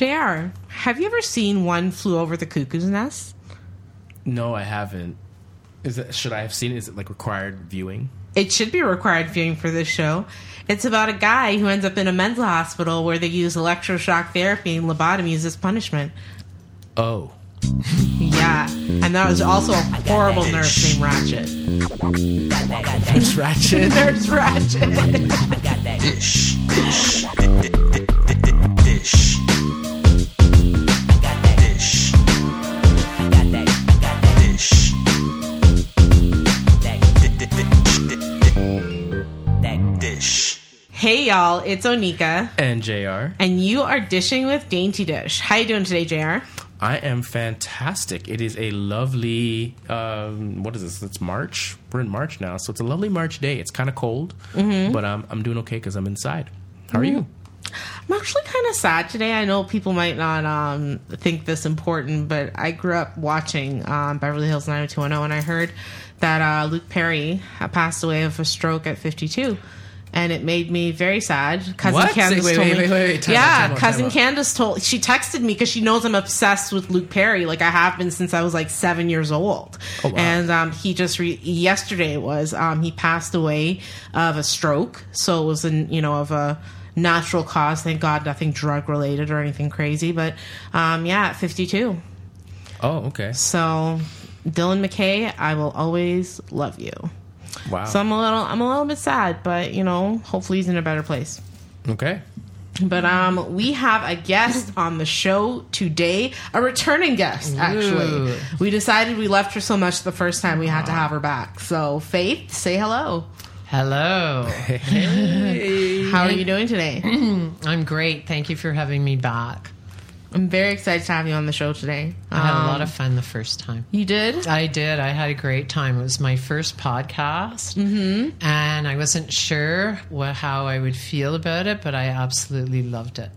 JR, have you ever seen One Flew Over the Cuckoo's Nest? No, I haven't. Is it? Should I have seen it? Is it like required viewing? It should be required viewing for this show. It's about a guy who ends up in a mental hospital where they use electroshock therapy and lobotomies as punishment. Oh, Yeah, and that was also a horrible nurse named Ratched. Nurse Ratched. Nurse Ratched. Hey y'all, it's Onika, and Jr. and you are dishing with Dainty Dish. How you doing today, JR? I am fantastic. It is a lovely. Um, what is this? It's March. We're in March now, so it's a lovely March day. It's kind of cold, but um, I'm doing okay because I'm inside. How are you? I'm actually kind of sad today. I know people might not um, think this important, but I grew up watching um, Beverly Hills 90210, and I heard that uh, Luke Perry passed away of a stroke at 52. And it made me very sad. Cousin What? Candace Wait, told wait, me. wait, wait, wait. Time yeah, time cousin time. Candace told. She texted me because she knows I'm obsessed with Luke Perry. Like I have been since I was like seven years old. Oh, wow. And um, he just re- yesterday it was um, he passed away of a stroke. So it was an you know of a natural cause. Thank God, nothing drug related or anything crazy. But um, yeah, at 52. Oh, okay. So Dylan McKay, I will always love you. Wow. So I'm a little I'm a little bit sad, but you know, hopefully he's in a better place. okay. But um, we have a guest on the show today, a returning guest. Actually, Ooh. we decided we left her so much the first time we had to have her back. So, Faith, say hello. Hello. Hey. How are you doing today? I'm great. Thank you for having me back. I'm very excited to have you on the show today. I had a Um, lot of fun the first time. You did? I did. I had a great time. It was my first podcast, mm-hmm. and I wasn't sure what, how I would feel about it, but I absolutely loved it.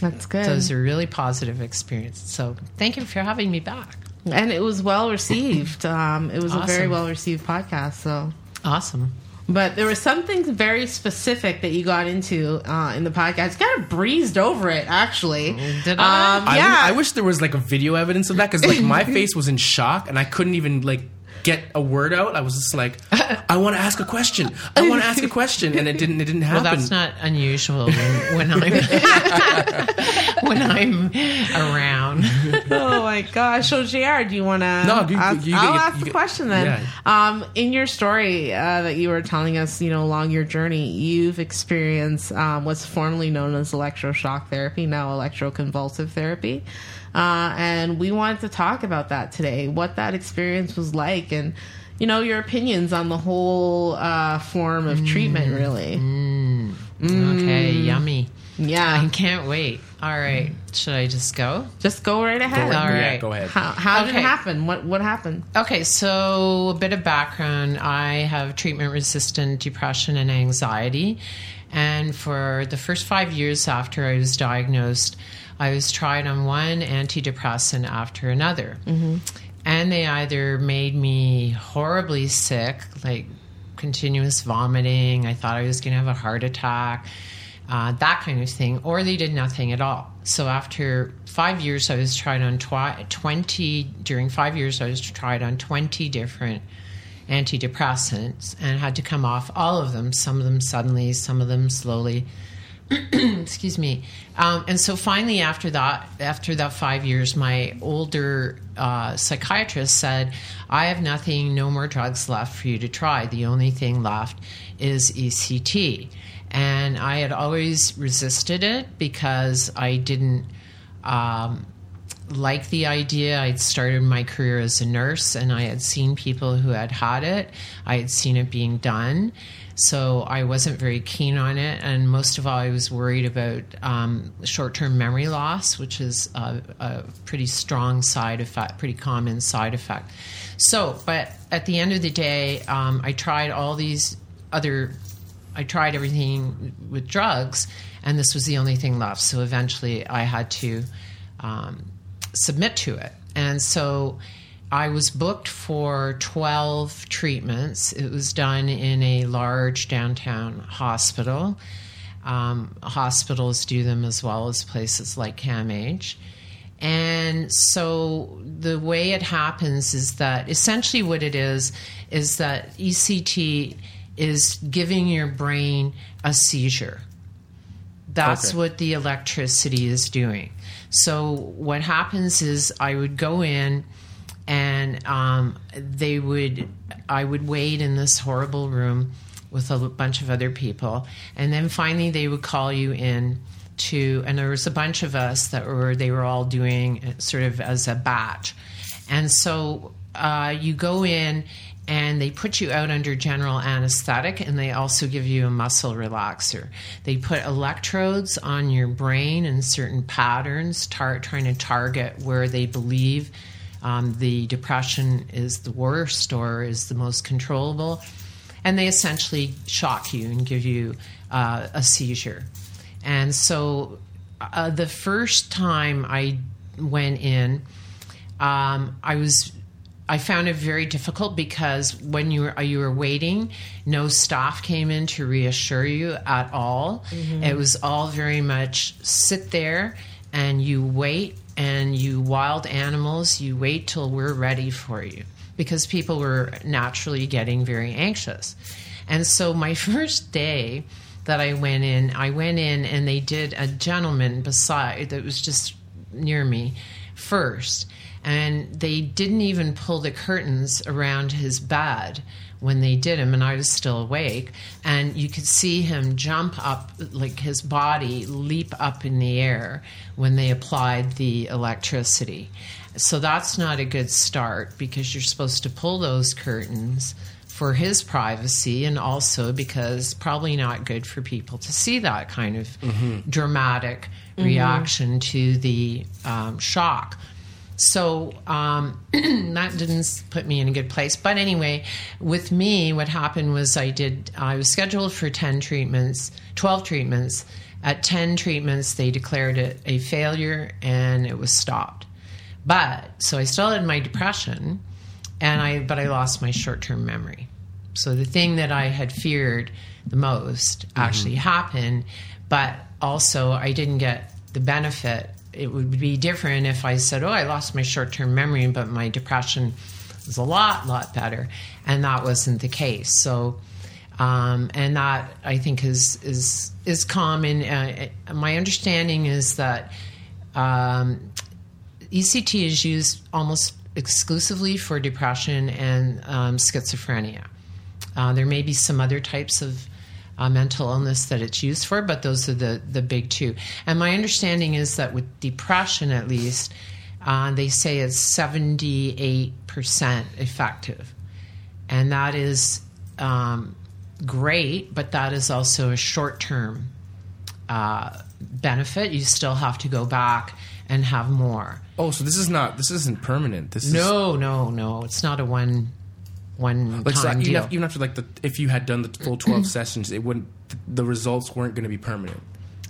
That's good. So it was a really positive experience. So thank you for having me back. and it was well received. Um, it was a very well received podcast. So, Awesome. But there was something very specific that you got into uh, in the podcast. You kind of breezed over it, actually. Did I? Um, I, yeah. w- I wish there was like a video evidence of that because like my face was in shock and I couldn't even like get a word out. I was just like, I want to ask a question. I want to ask a question, and it didn't. It didn't Well, happen. that's not unusual when, when I'm when I'm around. oh my gosh! So Jr., do you want to? No, you- ask, you- you I'll get- ask you the get- question then. yeah. Um, in your story uh, that you were telling us, you know, along your journey, you've experienced um, what's formerly known as electroshock therapy, now electroconvulsive therapy, uh, and we wanted to talk about that today. What that experience was like, and you know, your opinions on the whole uh, form of treatment. Really, Okay, yummy. Yeah, I can't wait. All right, should I just go? Just go right ahead. All yeah, right. go ahead. How, how did it happen? What what happened? Okay, so a bit of background. I have treatment resistant depression and anxiety. And for the first five years after I was diagnosed, I was tried on one antidepressant after another. And they either made me horribly sick, like continuous vomiting, I thought I was going to have a heart attack, uh, that kind of thing, or they did nothing at all. So after five years, I was tried on twi- 20, during five years, I was tried on 20 different antidepressants and had to come off all of them, some of them suddenly, some of them slowly. Excuse me. Um, and so finally, after that, after that five years, my older uh, psychiatrist said, "I have nothing, no more drugs left for you to try. The only thing left is ECT." And I had always resisted it because I didn't. Um, like the idea. I'd started my career as a nurse and I had seen people who had had it. I had seen it being done. So I wasn't very keen on it. And most of all, I was worried about um, short term memory loss, which is a, a pretty strong side effect, pretty common side effect. So, but at the end of the day, um, I tried all these other I tried everything with drugs, and this was the only thing left. So eventually, I had to um, submit to it. And so I was booked for 12 treatments. It was done in a large downtown hospital. Um, hospitals do them as well as places like CAMH. And so the way it happens is that essentially what it is is that ECT is giving your brain a seizure. That's Okay. what the electricity is doing. So what happens is I would go in and um, they would I would wait in this horrible room with a bunch of other people, and then finally they would call you in to, and there was a bunch of us that were they were all doing sort of as a batch, and so uh, you go in. And they put you out under general anesthetic, and they also give you a muscle relaxer. They put electrodes on your brain in certain patterns, tar- trying to target where they believe um, the depression is the worst or is the most controllable. And they essentially shock you and give you uh, a seizure. And so uh, the first time I went in, um, I was. I found it very difficult because when you were you were waiting, no staff came in to reassure you at all. Mm-hmm. It was all very much sit there and you wait and you wild animals, you wait till we're ready for you because people were naturally getting very anxious. And so my first day that I went in, I went in and they did a gentleman beside that was just near me first. And they didn't even pull the curtains around his bed when they did him, and I was still awake. And you could see him jump up, like his body leap up in the air when they applied the electricity. So that's not a good start because you're supposed to pull those curtains for his privacy and also because probably not good for people to see that kind of dramatic reaction to the um, shock. So um, that didn't put me in a good place. But anyway, with me, what happened was I did. I was scheduled for ten treatments, twelve treatments. At ten treatments, they declared it a failure, and it was stopped. But so I still had my depression, and I but I lost my short term memory. So the thing that I had feared the most actually happened, but also I didn't get the benefit. It would be different if I said, "Oh, I lost my short term memory, but my depression was a lot, lot better," and that wasn't the case. So. Um, and that I think is is is common. Uh, my understanding is that um, ECT is used almost exclusively for depression and um, schizophrenia. Uh, there may be some other types of uh, mental illness that it's used for, but those are the, the big two. And my understanding is that with depression, at least, uh, they say it's 78% effective. And that is um, great, but that is also a short term uh, benefit. You still have to go back and have more. Oh, so this is not this isn't permanent. This is No, no, no. It's not a one one like so time even, deal. after, even after like the if you had done the full twelve sessions, it wouldn't the results weren't going to be permanent.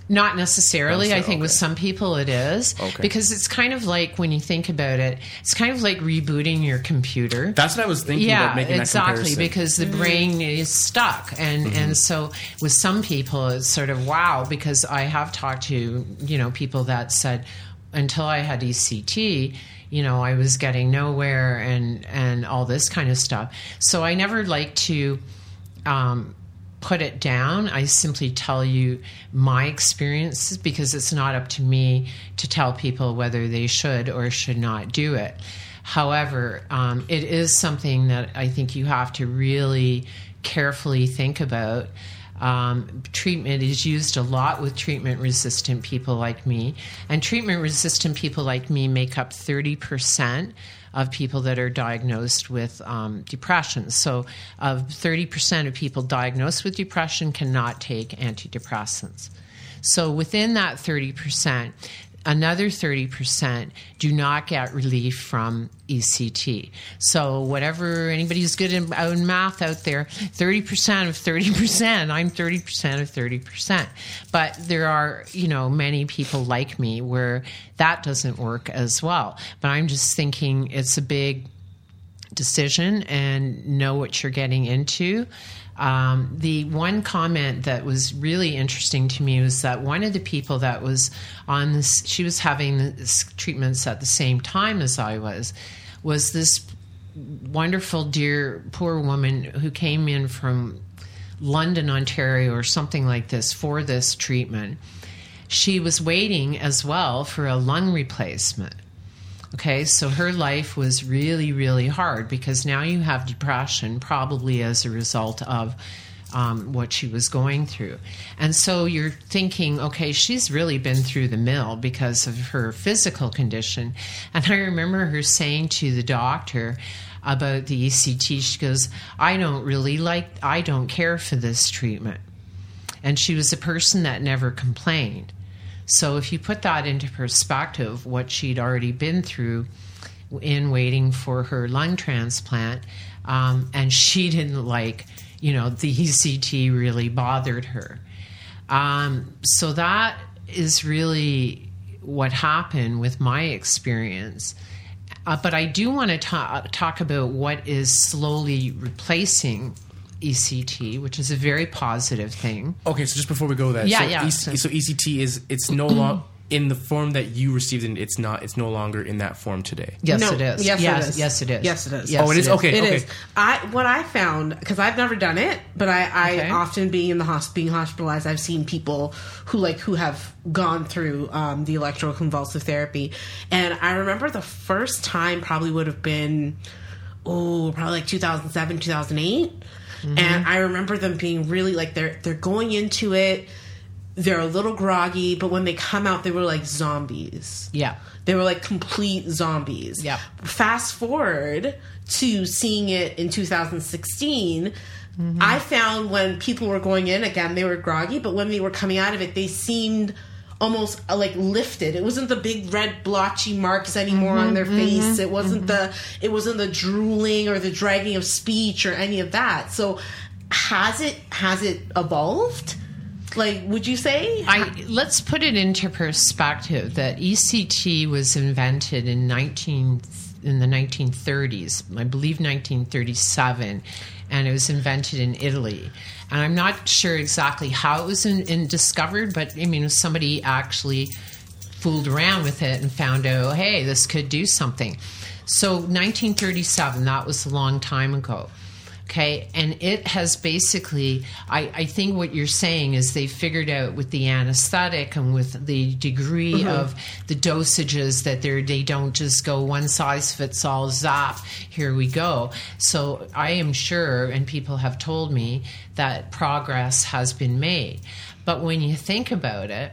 Not necessarily. Not I think with some people it is Okay. because it's kind of like when you think about it, it's kind of like rebooting your computer. That's what I was thinking yeah, about making exactly because the brain is stuck, and mm-hmm. and so with some people it's sort of wow because I have talked to you know people that said until I had ECT. You know, I was getting nowhere and and all this kind of stuff. So I never like to um, put it down. I simply tell you my experiences because it's not up to me to tell people whether they should or should not do it. However, um, it is something that I think you have to really carefully think about. Um, treatment is used a lot with treatment resistant people like me. And treatment resistant people like me make up 30% of people that are diagnosed with um, depression. So, of 30% of people diagnosed with depression cannot take antidepressants. So, within that 30%, another 30% do not get relief from ECT. So, whatever anybody who's good in, in math out there, 30% of 30%, I'm 30% of 30%. But there are, you know, many people like me where that doesn't work as well. But I'm just thinking it's a big decision and know what you're getting into. Um, the one comment that was really interesting to me was that one of the people that was on this, she was having treatments at the same time as I was, was this wonderful, dear, poor woman who came in from London, Ontario, or something like this for this treatment. She was waiting as well for a lung replacement. Okay, so her life was really, really hard because now you have depression, probably as a result of um, what she was going through. And so you're thinking, okay, she's really been through the mill because of her physical condition. And I remember her saying to the doctor, about the ECT, she goes, I don't really like, I don't care for this treatment. And she was a person that never complained. So if you put that into perspective, what she'd already been through in waiting for her lung transplant, um, and she didn't like, you know, the ECT really bothered her. Um, so that is really what happened with my experience. Uh, but I do want to ta- talk about what is slowly replacing ECT, which is a very positive thing. Okay, so just before we go there, Yeah, so, yeah. EC, so ECT is it's no longer in the form that you received it. It's not. It's no longer in that form today. Yes, No, it is. yes, it yes, is. yes, it is. Yes, it is. Yes, Oh, it is? Okay. It is. I what I found because I've never done it, but I, I Okay. often being in the hosp- being hospitalized, I've seen people who like who have gone through um, the electroconvulsive therapy, and I remember the first time probably would have been oh probably like 2007 2008 and mm-hmm. i remember them being really like they're they're going into it they're a little groggy but when they come out they were like zombies Yeah. they were like complete zombies. Yeah. Fast forward to seeing it in 2016. Mm-hmm. I found when people were going in again, they were groggy, but when they were coming out of it, they seemed almost uh, like lifted. It wasn't the big red blotchy marks anymore on mm-hmm, their face. Mm-hmm, it wasn't mm-hmm. the it wasn't the drooling or the dragging of speech or any of that. So has it has it evolved? Like would you say? I, let's put it into perspective that ECT was invented in 19 in the 1930s, I believe 1937, and it was invented in Italy. And I'm not sure exactly how it was in, in discovered, but I mean, somebody actually fooled around with it and found out, hey, this could do something. So 1937, that was a long time ago. Okay, and it has basically, I, I think what you're saying is they figured out with the anesthetic and with the degree mm-hmm. of the dosages that they're, they don't just go one size fits all, zap, here we go. So I am sure, and people have told me, that progress has been made. But when you think about it,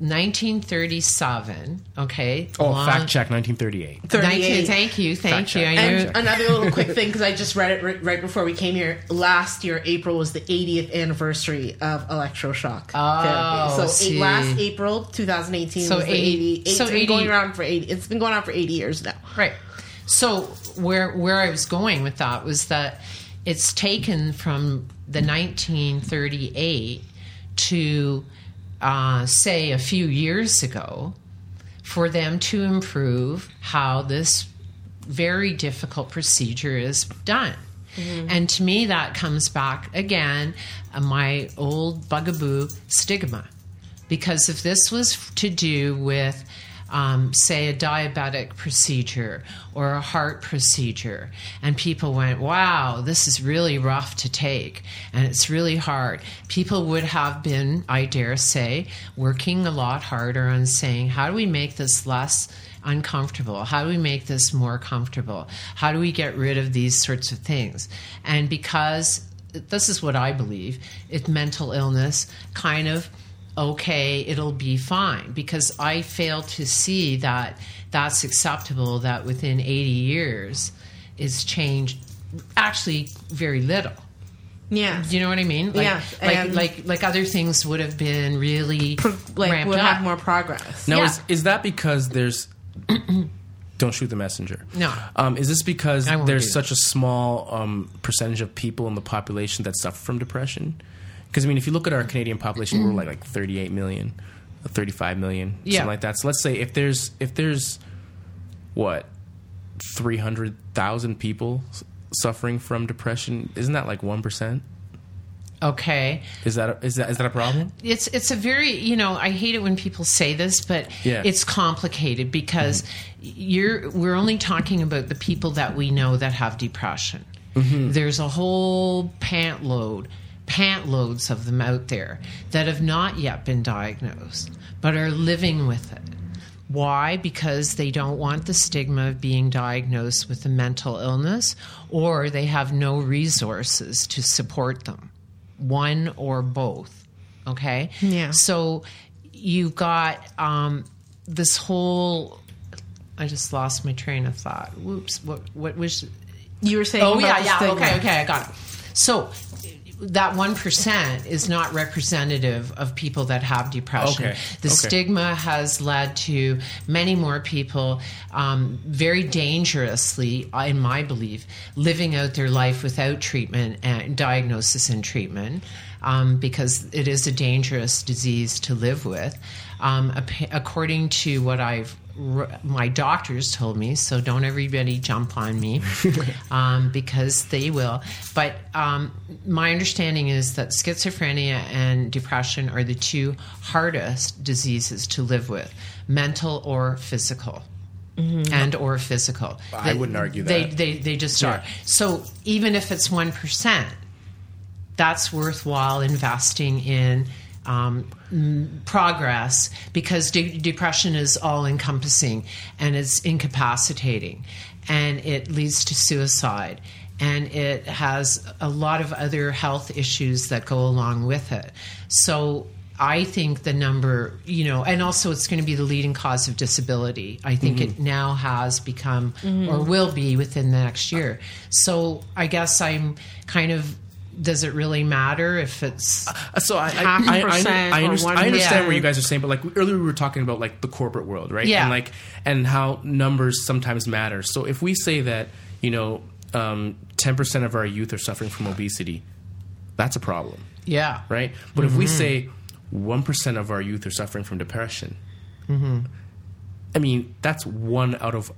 1937, okay? Oh, long- fact check, 1938. 38. Thank you, thank you, thank Fact you. check. And another little quick thing because I just read it right, right before we came here. Last year, April was the 80th anniversary of electroshock Oh, therapy. So see. last April 2018 So was the 80 80. so it's been 80 going around for 80. It's been going on for 80 years now. Right. So where where I was going with that was that it's taken from the 1938 to uh, say a few years ago for them to improve how this very difficult procedure is done. And to me, that comes back again, uh, my old bugaboo stigma. Because if this was to do with, um, say, a diabetic procedure or a heart procedure, and people went, wow, this is really rough to take and it's really hard, people would have been, I dare say, working a lot harder on saying, how do we make this less uncomfortable? How do we make this more comfortable? How do we get rid of these sorts of things? And because this is what I believe, it's mental illness kind of okay, it'll be fine because I fail to see that that's acceptable that within 80 years it's changed actually very little. Yeah. You know what I mean? Like, Yeah, like like like other things would have been really like ramped we'll up. have more progress. Now, Yeah. is, is that because there's. don't shoot the messenger. No. Um, is this because there's such a small um, percentage of people in the population that suffer from depression? Because, I mean, if you look at our Canadian population, we're like, mm. like 38 million, uh, 35 million, Yeah. something like that. So let's say if there's, if there's what, three hundred thousand people suffering from depression. Isn't that like one percent? Okay. Is that a, is that is that a problem? it's it's a very you know I hate it when people say this, but Yeah. it's complicated because mm-hmm. you're we're only talking about the people that we know that have depression. Mm-hmm. There's a whole pant load, pant loads of them out there that have not yet been diagnosed but are living with it. Why? Because they don't want the stigma of being diagnosed with a mental illness or they have no resources to support them. One or both. Okay? Yeah. So you've got um, this whole. I just lost my train of thought. Whoops. What, what was. You were saying, Oh yeah, yeah. stigma. Okay, okay, I got it. So that one percent is not representative of people that have depression. Okay, The okay. stigma has led to many more people um, very dangerously, in my belief, living out their life without treatment and diagnosis and treatment. Um, because it is a dangerous disease to live with. Um, according to what I've my doctors told me, so don't everybody jump on me um, because they will. But um, my understanding is that schizophrenia and depression are the two hardest diseases to live with, mental or physical. And or physical. I wouldn't argue They that. they, they just Yeah. are. So even if it's one percent, that's worthwhile investing in um, progress because de- depression is all encompassing and it's incapacitating and it leads to suicide and it has a lot of other health issues that go along with it. So I think the number, you know, and also it's going to be the leading cause of disability. I think it now has become or will be within the next year. So I guess I'm kind of. Does it really matter if it's Uh, So I, I, I, I, I, understand, I understand percent. what you guys are saying, but like earlier we were talking about like the corporate world, right? Yeah. And like and how numbers sometimes matter. So if we say that you know ten percent of our youth are suffering from obesity, that's a problem, yeah right? But if we Mm-hmm. say one percent of our youth are suffering from depression, Mm-hmm. I mean that's one out of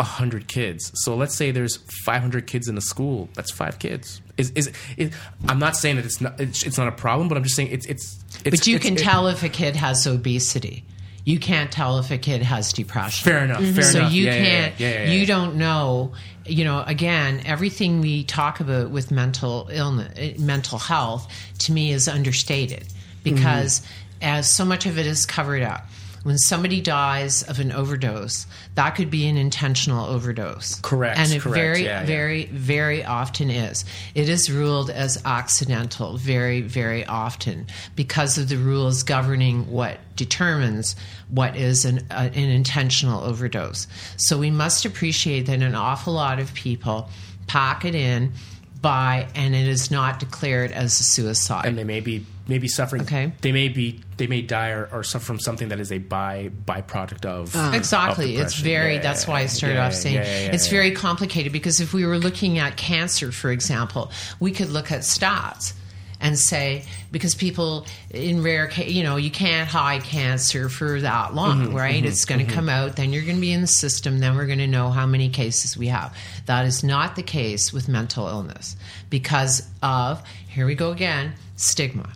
a hundred kids. So let's say there's 500 kids in a school. That's five kids. Is is, is I'm not saying that it's not it's, it's not a problem, but I'm just saying it's it's. it's But you it's- can tell if a kid has obesity. You can't tell if a kid has depression. Fair enough. Fair enough. so enough. you Yeah, can't Yeah, yeah, you don't know you know again everything we talk about with mental illness eh, mental health to me is understated because Mm-hmm. as so much of it is covered up when somebody dies of an overdose that could be an intentional overdose. Correct, and it correct, very yeah, yeah. very very often is. It is ruled as accidental very very often because of the rules governing what determines what is an, uh, an intentional overdose. So we must appreciate that an awful lot of people pack it in by and it is not declared as a suicide and they may be maybe suffering. Okay. They may be they may die or, or suffer from something that is a by byproduct of ah. Exactly. of It's very, Yeah, that's why I started yeah, off saying yeah, it's very complicated because if we were looking at cancer, for example, we could look at stats and say, because people in rare case, you know, you can't hide cancer for that long, Mm-hmm, right? It's going to come out, then you're going to be in the system, then we're going to know how many cases we have. That is not the case with mental illness because of, here we go again, stigma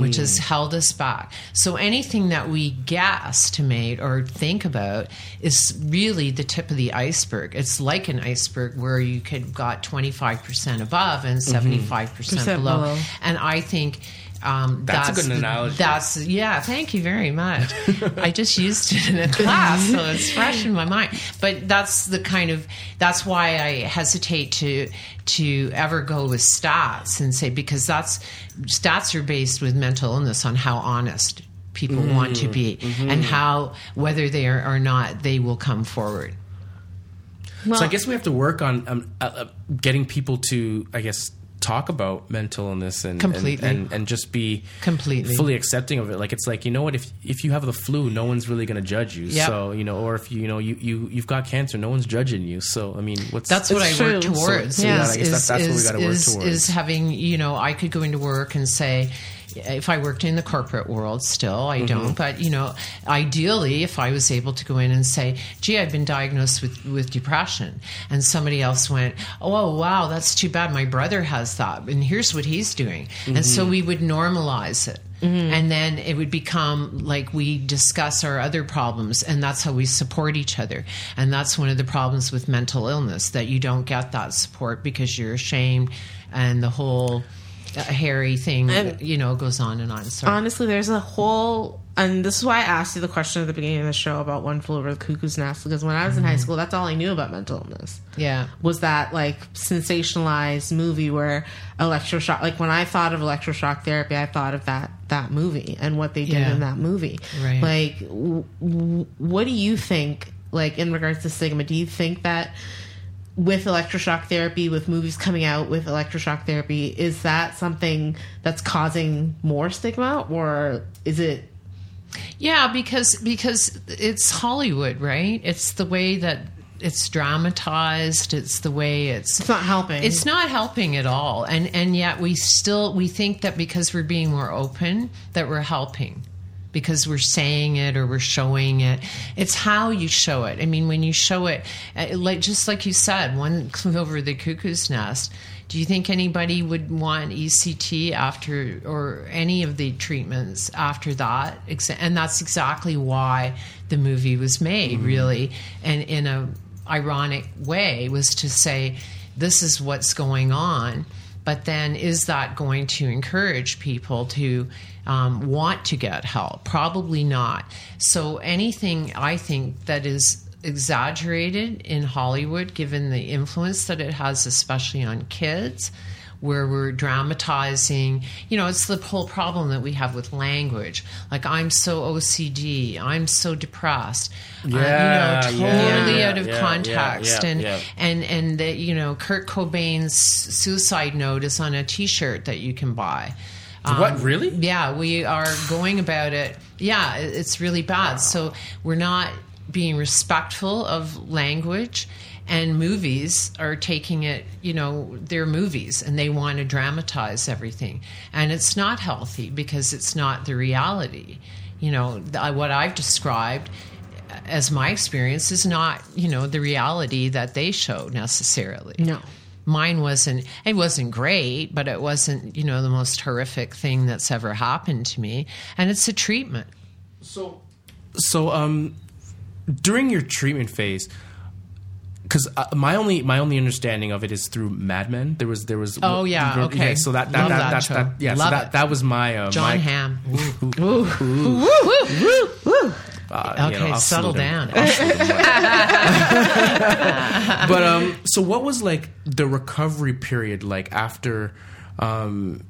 which Mm. has held us back. So anything that we guesstimate or think about is really the tip of the iceberg. It's like an iceberg where you could got 25% above and 75% Percent below. below. And I think um, That's a good the- analogy. That's yeah. Thank you very much. I just used it in a class, so it's fresh in my mind. But that's the kind of that's why I hesitate to to ever go with stats and say because that's stats are based with mental illness on how honest people want to be Mm-hmm. and how whether they are or not they will come forward. Well, so I guess we have to work on um, uh, uh, getting people to, I guess, talk about mental illness and Completely. and, and, and just be Completely. fully accepting of it. Like it's like you know what if if you have the flu, no one's really going to judge you. Yep. So you know, or if you you know you you you've got cancer, no one's judging you. So I mean, what's That's what I It's work towards. So, yeah, is, I guess that's- that's what we is, gotta work towards. is having you know I could go into work and say, if I worked in the corporate world still, I don't. Mm-hmm. But you know, ideally, if I was able to go in and say, "Gee, I've been diagnosed with with depression," and somebody else went, "Oh, oh wow, that's too bad. My brother has that, and here's what he's doing," and so mm-hmm. we would normalize it. Mm-hmm. And then it would become like we discuss our other problems, and that's how we support each other. And that's one of the problems with mental illness that you don't get that support because you're ashamed, and the whole hairy thing, And- you know, goes on and on. Sorry. Honestly, there's a whole, and this is why I asked you the question at the beginning of the show about One Flew Over the Cuckoo's Nest, because when I was in high mm-hmm. school, that's all I knew about mental illness. yeah. Was that like sensationalized movie where electroshock? Like when I thought of electroshock therapy, I thought of that that movie and what they did Yeah. in that movie. Right. Like, w- w- what do you think? Like in regards to stigma, do you think that? With electroshock therapy, with movies coming out with electroshock therapy, is that something that's causing more stigma, or is it? Yeah, because because it's Hollywood, right? It's the way that it's dramatized. It's the way it's It's not helping. It's not helping at all. And and yet we still we think that because we're being more open that we're helping. Because we're saying it or we're showing it, it's how you show it. I mean, when you show it, uh, like just like you said, one flew over the cuckoo's nest. Do you think anybody would want ECT after or any of the treatments after that? And that's exactly why the movie was made, really, and in a ironic way, was to say this is what's going on. But then, is that going to encourage people to um, want to get help? Probably not. So, anything I think that is exaggerated in Hollywood, given the influence that it has, especially on kids, where we're dramatizing, you know, it's the whole problem that we have with language. Like, I'm so OCD, I'm so depressed. Uh, Yeah, you know, totally yeah, out of yeah, context. yeah, and and and that you know Kurt Cobain's suicide note is on a T-shirt that you can buy. Um, What, really? Yeah, we are going about it. Yeah, it's really bad. So we're not being respectful of language. And movies are taking it, you know, they're movies and they want to dramatize everything. And it's not healthy because it's not the reality. You know, th- what I've described as my experience is not you know the reality that they show necessarily No. Mine wasn't it wasn't great but it wasn't you know the most horrific thing that's ever happened to me and it's a treatment So, so um, during your treatment phase, because uh, my only my only understanding of it is through Mad Men. There was there was Oh, yeah, okay. so that that, Love that, that that's show. that yeah Love so that it. that was my uh, john my, hamm uh, you okay know, I'll settle sue them. down I'll sue them. but um, so what was like the recovery period like after um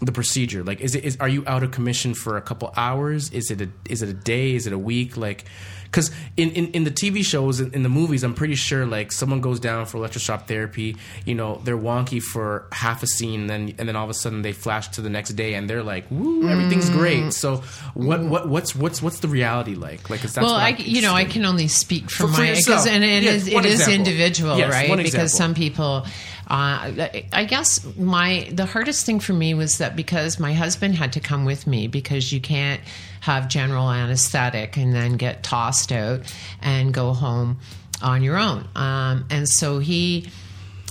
the procedure? Like, is it is are you out of commission for a couple hours? Is it a is it a day? Is it a week? Like, because in, in in the TV shows in, in the movies, I'm pretty sure like someone goes down for electroshock therapy. You know, they're wonky for half a scene, then and then all of a sudden they flash to the next day and they're like, "Woo, everything's great." Mm. So what what what's what's what's the reality like? Like, is that well, I you know I can only speak from For- my because and it Yes, is it is individual, Yes, right? Because some people, uh, I guess my the hardest thing for me was that because my husband had to come with me because you can't have general anesthetic and then get tossed out and go home on your own, um, and so he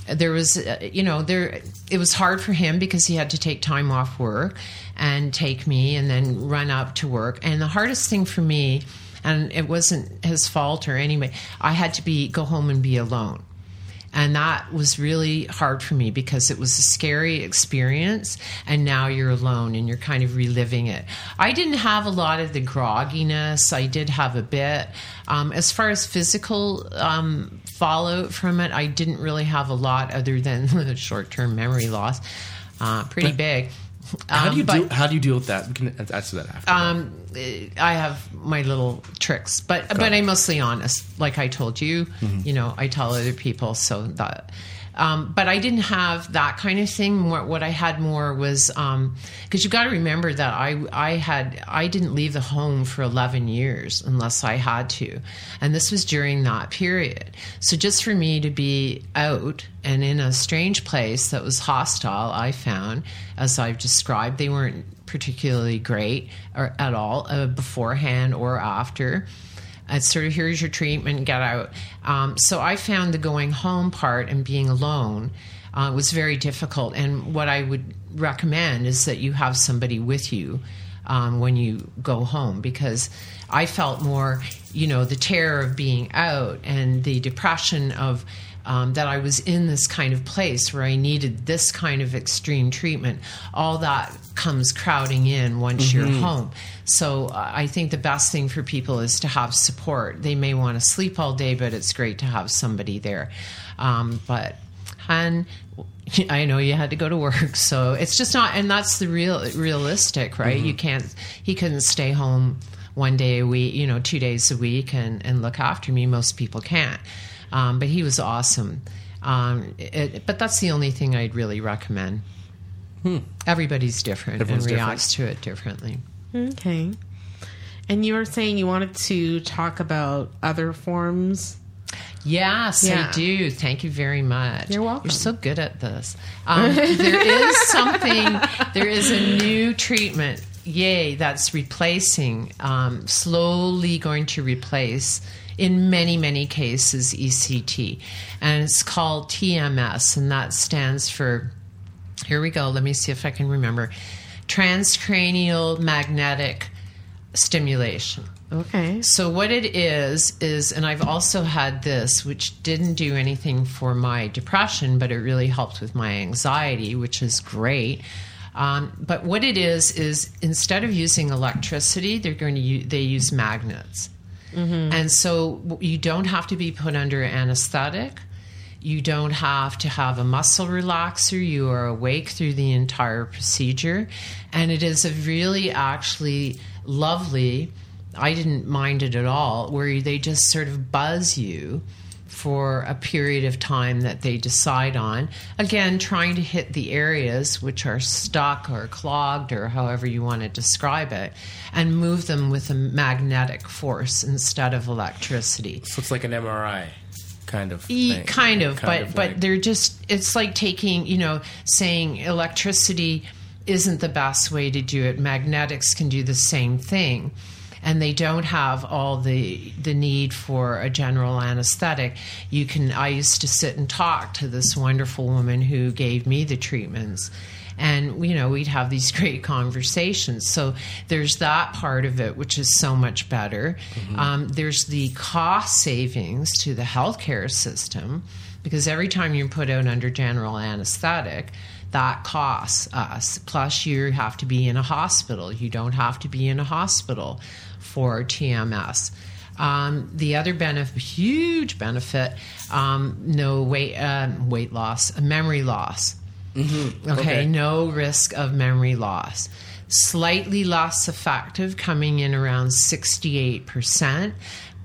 there was uh, you know there it was hard for him because he had to take time off work and take me and then run up to work. And the hardest thing for me and it wasn't his fault or anyway i had to be go home and be alone and that was really hard for me because it was a scary experience and now you're alone and you're kind of reliving it. I didn't have a lot of the grogginess. I did have a bit. Um, as far as physical um, fallout from it i didn't really have a lot other than the short-term memory loss. Uh, pretty big How do you Um, but- deal, how do you deal with that? We can answer that after. um, I have my little tricks, but but I'm mostly honest. Like I told you, Mm-hmm. you know, I tell other people. So that, um, but I didn't have that kind of thing. What I had more was because you got to remember that I I had I didn't leave the home for 11 years unless I had to, and this was during that period. So just for me to be out and in a strange place that was hostile, I found, as I've described, they weren't particularly great or at all uh, beforehand or after. It's sort of here's your treatment, get out. Um, so I found the going home part and being alone uh, was very difficult. And what I would recommend is that you have somebody with you um, when you go home because I felt more, you know, the terror of being out and the depression of um, that I was in this kind of place where I needed this kind of extreme treatment. All that comes crowding in once you're home. So uh, I think the best thing for people is to have support. They may want to sleep all day, but it's great to have somebody there. Um, but and I know you had to go to work, so it's just not, and that's the real realistic, right? You can't. He couldn't stay home one day a week, you know, two days a week, and and look after me. Most people can't, um, but he was awesome. Um, it, but that's the only thing I'd really recommend. Everybody's different Everyone's and reacts to it differently. Okay. And you were saying you wanted to talk about other forms. Yes, Yeah. I do. Thank you very much. You're welcome. You're so good at this. Um, there is something, there is a new treatment, yay, that's replacing, um, slowly going to replace, in many, many cases, ECT. And it's called TMS, and that stands for, here we go, let me see if I can remember, transcranial magnetic stimulation. Okay. So what it is is, and I've also had this, which didn't do anything for my depression, but it really helped with my anxiety, which is great. Um, but what it is is instead of using electricity, they're going to use, they use magnets, Mm-hmm. and so you don't have to be put under anesthetic. You don't have to have a muscle relaxer. You are awake through the entire procedure. And it is a really actually lovely, I didn't mind it at all, where they just sort of buzz you for a period of time that they decide on. Again, trying to hit the areas which are stuck or clogged or however you want to describe it and move them with a magnetic force instead of electricity. So it's like an MRI kind of thing. kind of, Kind but of but they're just it's like taking you know saying electricity isn't the best way to do it. Magnetics can do the same thing. And they don't have all the the need for a general anesthetic. You can. I used to sit and talk to this wonderful woman who gave me the treatments, and you know we'd have these great conversations. So there's that part of it, which is so much better. Um, there's the cost savings to the healthcare system because every time you're put out under general anesthetic, that costs us. Plus, you have to be in a hospital. You don't have to be in a hospital for TMS. Um, the other benefit, huge benefit, um, no weight um weight loss, memory loss. Okay, Okay. no risk of memory loss. Slightly less effective, coming in around 68%.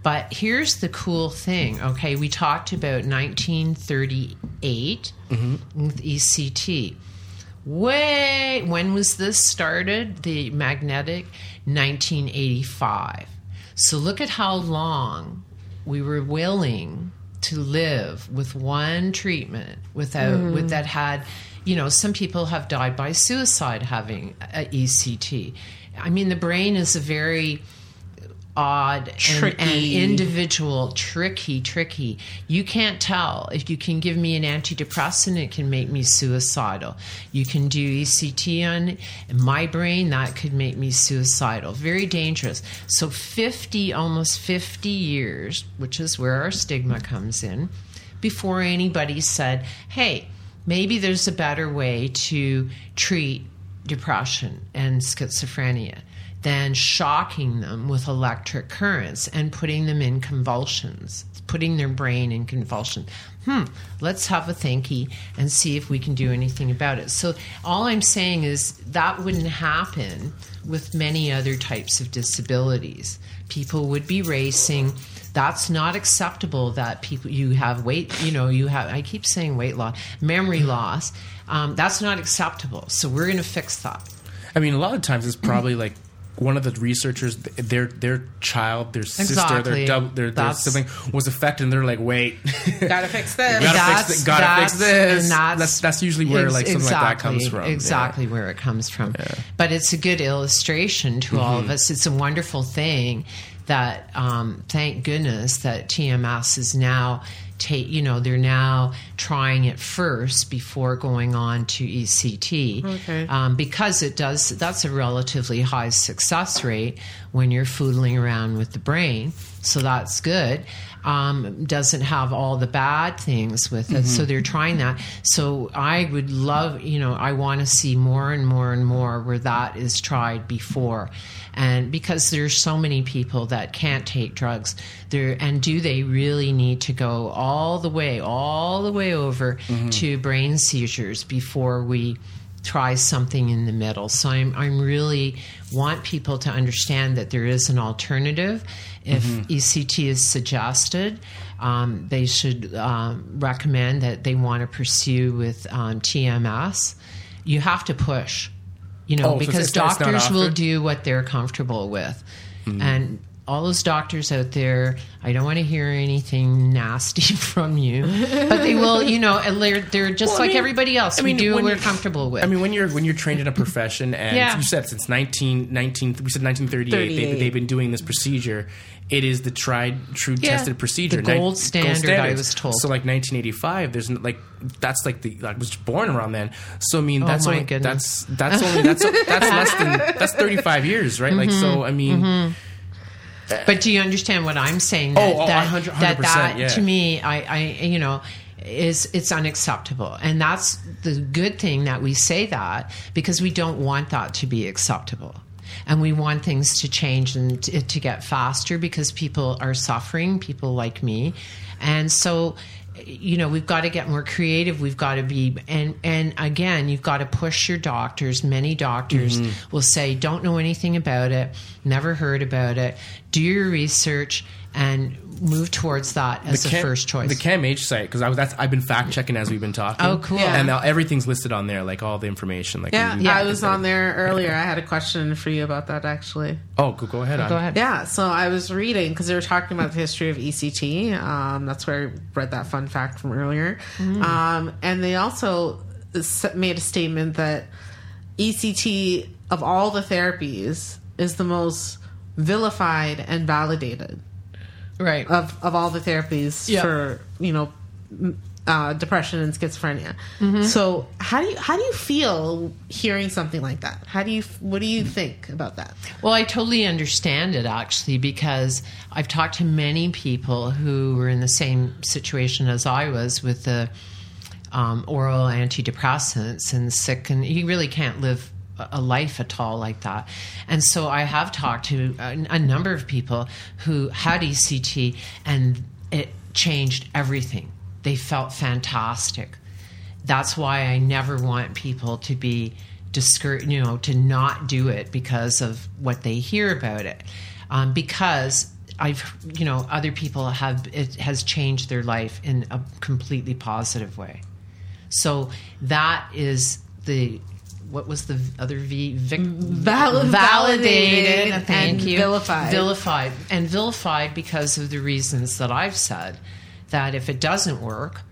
But here's the cool thing. Okay, we talked about 1938 with ECT. Way, when was this started? The magnetic? 1985. So look at how long we were willing to live with one treatment without mm-hmm. with that had you know some people have died by suicide having a ECT. I mean the brain is a very odd and, and individual tricky tricky. You can't tell. If you can give me an antidepressant it can make me suicidal. You can do ect on my brain that could make me suicidal. Very dangerous. So 50 almost 50 years which is where our stigma comes in before anybody said hey maybe there's a better way to treat depression and schizophrenia than shocking them with electric currents and putting them in convulsions, putting their brain in convulsion. Hmm, let's have a thinky and see if we can do anything about it. So, all I'm saying is that wouldn't happen with many other types of disabilities. People would be racing. That's not acceptable that people you have weight, you know, you have I keep saying weight loss, memory loss. Um, that's not acceptable. So we're going to fix that. I mean, a lot of times it's probably like one of the researchers, their their child, their sister, Exactly. their, dub, their, their sibling was affected, and they're like, "Wait, Gotta fix this. gotta That's- fix, it, gotta fix this." and That's, that's usually where like something like that comes from. Yeah. Exactly where it comes from. But it's a good illustration to all Mm-hmm. of us. It's a wonderful thing that, um, thank goodness, that TMS is now. Take, you know they're now trying it first before going on to ECT Okay. um, because it does that's a relatively high success rate when you're foodling around with the brain. So that's good um, doesn't have all the bad things with it. So they're trying that. So i would love you know i want to see more and more and more where that is tried before. And because there's so many people that can't take drugs there and do they really need to go all the way all the way over to brain seizures before we try something in the middle. So I'm I'm really want people to understand that there is an alternative. If ECT is suggested, um, they should um, recommend that they want to pursue with um, TMS. You have to push, you know, Oh, because it's doctors will do what they're comfortable with, Hmm. and. All those doctors out there, I don't want to hear anything nasty from you, but they will, you know, and they're, they're just Well, I like mean- everybody else. I we mean, do what we're comfortable with. I mean, when you're when you're trained in a profession, and Yeah. you said since 19, 19 we said 1938, they, they've been doing this procedure. It is the tried, true, Yeah. tested procedure. The gold Nin- standard, I was told. So, like 1985, there's like that's like the I was born around then. So, I mean, that's Oh my only, goodness. that's that's only that's that's less than that's 35 years, right? Like, Mm-hmm. so I mean. But do you understand what I'm saying? That, Oh, oh, that, 100%, that, that yeah. to me, I, I, you know, is it's unacceptable, and that's the good thing that we say that because we don't want that to be acceptable. And we want things to change and to, to get faster because people are suffering, people like me. And so, you know, we've got to get more creative. We've got to be, and, and again, you've got to push your doctors. Many doctors Mm-hmm. will say, don't know anything about it, never heard about it, do your research and move towards that as a Cam- first choice. The CAMH site because I was that's I've been fact checking as we've been talking. Oh, cool. Yeah. And now everything's listed on there, like all the information. Like Yeah, when you- I was on there earlier. I had a question for you about that actually. Oh, go, go ahead. Go on. ahead. Yeah, so I was reading because they were talking about the history of ECT. Um, that's where I read that fun fact from earlier. Um, and they also made a statement that ECT, of all the therapies, is the most vilified and validated Right. of, of all the therapies Yeah. for, you know, uh, depression and schizophrenia. Mm-hmm. So how do you how do you feel hearing something like that? How do you what do you think about that? Well, I totally understand it actually because I've talked to many people who were in the same situation as I was with the um, oral antidepressants and sick, and you really can't live a life at all like that. And so I have talked to a, a number of people who had ECT and it changed everything. They felt fantastic that's why I never want people to be discouraged, you know, to not do it because of what they hear about it. Um, because I've, you know, other people have, it has changed their life in a completely positive way. So that is the, what was the other V? Vic, Val- validated Thank and you. vilified. Vilified. And vilified because of the reasons that I've said. That if it doesn't work,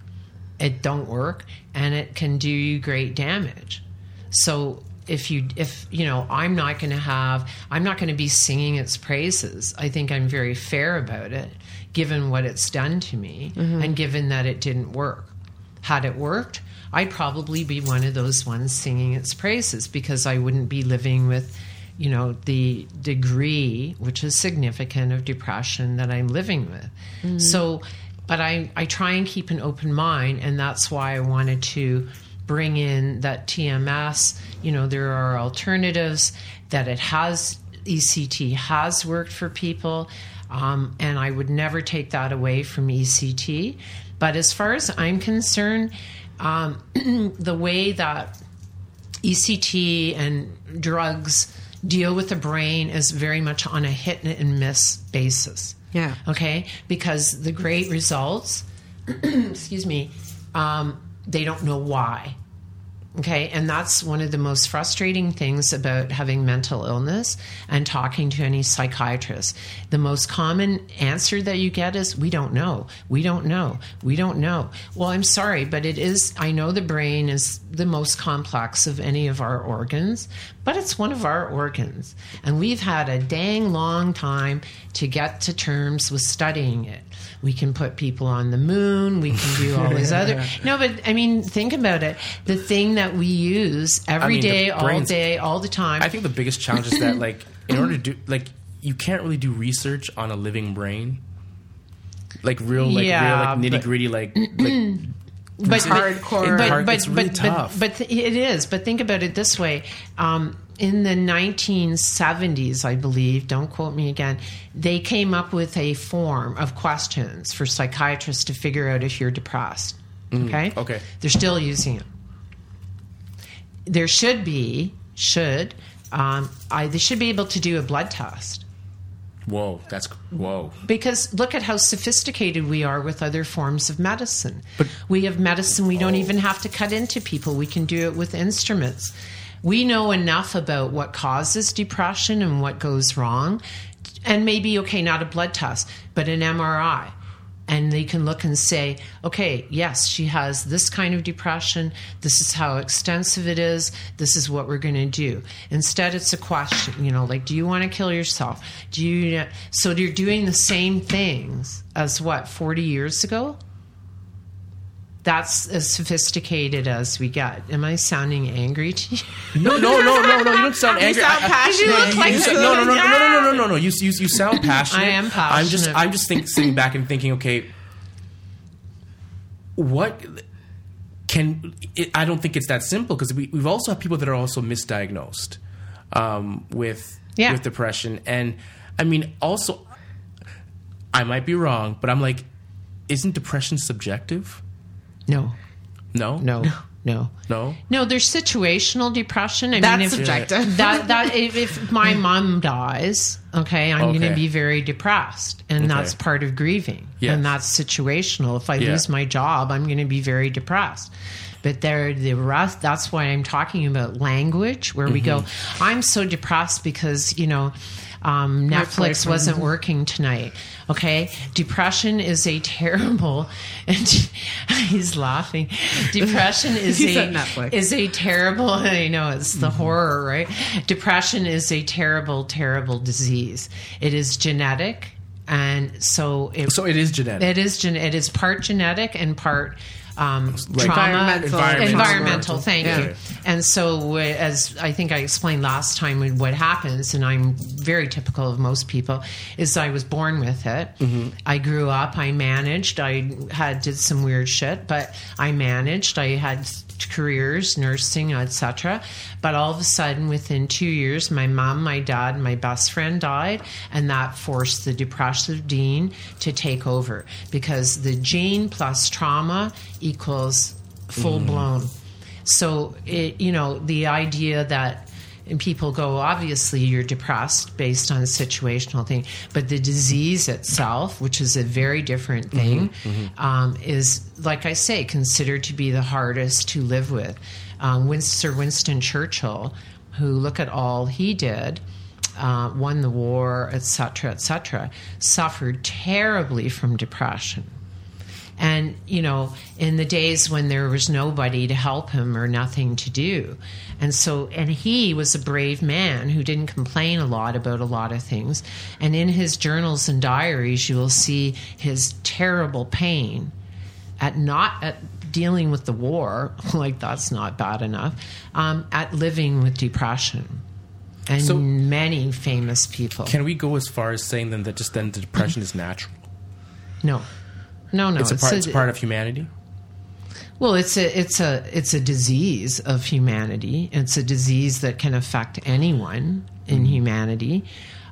it don't work and it can do you great damage so if you if you know i'm not going to have i'm not going to be singing its praises i think i'm very fair about it given what it's done to me mm-hmm. and given that it didn't work had it worked i'd probably be one of those ones singing its praises because i wouldn't be living with you know the degree which is significant of depression that i'm living with. So but I, I try and keep an open mind and that's why I wanted to bring in that TMS you know there are alternatives that it has ECT has worked for people um, and I would never take that away from ECT but as far as I'm concerned um, the way that ECT and drugs deal with the brain is very much on a hit and miss basis. Yeah. Okay. Because the great results, excuse me, um, they don't know why. Okay, and that's one of the most frustrating things about having mental illness and talking to any psychiatrist. The most common answer that you get is, We don't know. We don't know. We don't know. Well, I'm sorry, but it is, I know the brain is the most complex of any of our organs, but it's one of our organs. And we've had a dang long time to get to terms with studying it. We can put people on the moon. We can do all these other. No, but I mean, think about it. The thing that we use every mean, the day, all day, all the time. I think the biggest challenge is that like in order to do like you can't really do research on a living brain. Like real, like Yeah, real, like nitty gritty, like like but hardcore. But, but, it's really but, tough. But, but it is. But think about it this way. Um, in the 1970s, I believe, don't quote me again, they came up with a form of questions for psychiatrists to figure out if you're depressed. Okay? okay. They're still using it. There should be, should, um, I, they should be able to do a blood test whoa, that's whoa. because look at how sophisticated we are with other forms of medicine. But, we have medicine we don't even have to cut into people. We can do it with instruments. We know enough about what causes depression and what goes wrong. And maybe, okay, not a blood test, but an MRI. And they can look and say, okay, yes, she has this kind of depression. This is how extensive it is. This is what we're going to do. Instead, it's a question, you know, like, do you want to kill yourself? Do you? So you're doing the same things as what 40 years ago. That's as sophisticated as we get. Am I sounding angry to you? No, no, no, no, no. You don't sound angry. You sound I- I- passionate. no, You you sound- like no, no, no, no, you- no, no, no, no, no. You, you, you sound passionate. I am passionate. I'm just. I'm just think, sitting back and thinking, okay, what can? It, I don't think it's that simple because we, we've also had people that are also misdiagnosed um, with Yeah. with depression, and I mean, also, I might be wrong, but I'm like, isn't depression subjective? No, No, no, no. no. No, there's situational depression. I That's mean, if, subjective. that that if, if my mom dies, okay, I'm going to be very depressed, and that's part of grieving, Yes. and that's situational. If I Yeah. lose my job, I'm going to be very depressed. But there, the rest. That's why I'm talking about language, where we go. Mm-hmm. I'm so depressed because you know. Um, Netflix boyfriend. wasn't working tonight. Okay, depression is a terrible, and he's laughing. Depression is a said Netflix. is a terrible i know it's the horror right depression is a terrible terrible disease it is genetic and so it, So it is genetic. it is gen- it is part genetic and part um, Like- trauma Environmental. Environmental. environmental thank Yeah. you and so as i think i explained last time what happens and i'm very typical of most people is i was born with it i grew up i managed i had did some weird shit but i managed i had careers nursing etc but all of a sudden within two years my mom my dad my best friend died and that forced the depressive dean to take over because the gene plus trauma equals full mm. blown. So it, you know the idea that and people go obviously you're depressed based on a situational thing. But the disease itself which is a very different thing Um, is like i say considered to be the hardest to live with. Um, Win- sir winston churchill who look at all he did uh, won the war etc etc suffered terribly from depression and, you know, in the days when there was nobody to help him or nothing to do. And so, and he was a brave man who didn't complain a lot about a lot of things. And in his journals and diaries, you will see his terrible pain at not at dealing with the war, like that's not bad enough, um, at living with depression. And So- many famous people. Can we go as far as saying then that just then the depression is natural? no. No, no. It's a part. It's a- part of humanity. Well, it's a it's a it's a disease of humanity. It's a disease that can affect anyone in humanity.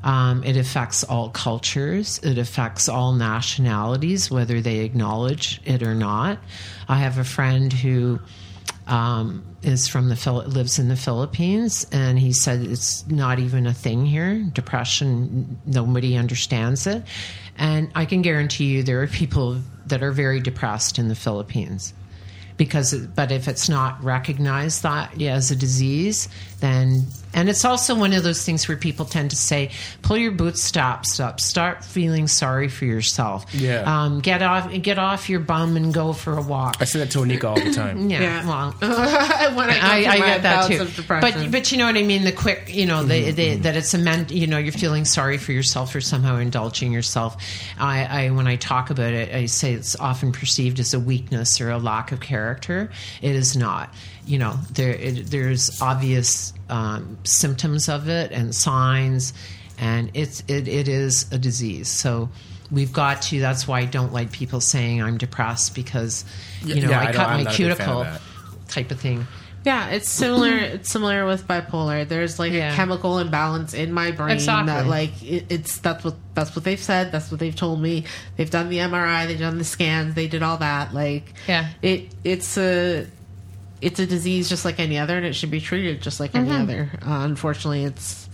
Um, it affects all cultures. It affects all nationalities, whether they acknowledge it or not. I have a friend who um, is from the Phil- lives in the Philippines, and he said it's not even a thing here. Depression, nobody understands it, and I can guarantee you there are people that are very depressed in the Philippines. Because but if it's not recognized that yeah, as a disease then and it's also one of those things where people tend to say pull your bootstraps up start feeling sorry for yourself Yeah. um, get off get off your bum and go for a walk I say that to Anika all the time. yeah, Yeah. well when I, go I, through I get that too. But but you know what I mean. The quick, you know, the, the, that it's a men, you know, you're feeling sorry for yourself or somehow indulging yourself. I, I when I talk about it, I say it's often perceived as a weakness or a lack of character. It is not. You know, there it, there's obvious um, symptoms of it and signs, and it's it, it is a disease. So. We've got to. That's why I don't like people saying I'm depressed because, you know, Yeah, I I, don't- cut I'm my not a big fan of cuticle type of thing. Yeah, it's similar. It's similar with bipolar. There's like Yeah. a chemical imbalance in my brain Exactly. that like it, it's that's what that's what they've said. That's what they've told me. They've done the MRI. They've done the scans. They did all that. Like Yeah. it it's a it's a disease just like any other, and it should be treated just like Mm-hmm. any other. Uh, unfortunately, it's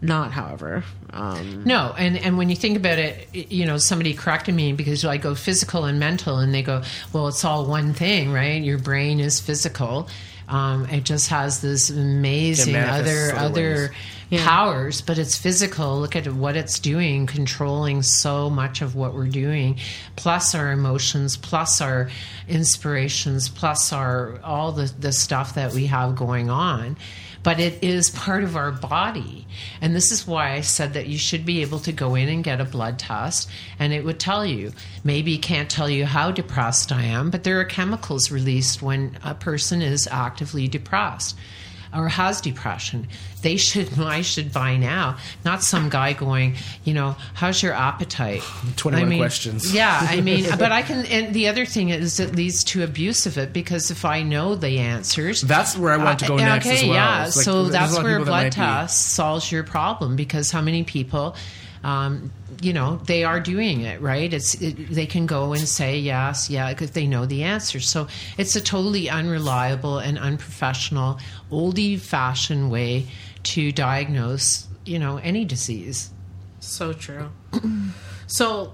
not. However, um, No, and and when you think about it, you know, somebody corrected me because I go physical and mental, and they go, well, it's all one thing, right? Your brain is physical. Um, it just has this amazing other other other. Yeah. powers, but it's physical. Look at what it's doing, controlling so much of what we're doing, plus our emotions, plus our inspirations, plus our all the the stuff that we have going on but it is part of our body. And this is why I said that you should be able to go in and get a blood test and it would tell you. Maybe can't tell you how depressed I am, but there are chemicals released when a person is actively depressed or has depression. They should, I should buy now, not some guy going, you know, how's your appetite? 21 I mean, questions. Yeah, I mean, but I can, and the other thing is it leads to abuse of it because if I know the answers, That's where I want to go uh, next okay, as well. Yeah, like, so that's where that blood test solves your problem because how many people, um, you know, they are doing it right. It's it, they can go and say yes, yeah, because they know the answer. So it's a totally unreliable and unprofessional, oldie-fashioned way to diagnose, you know, any disease. so true. so,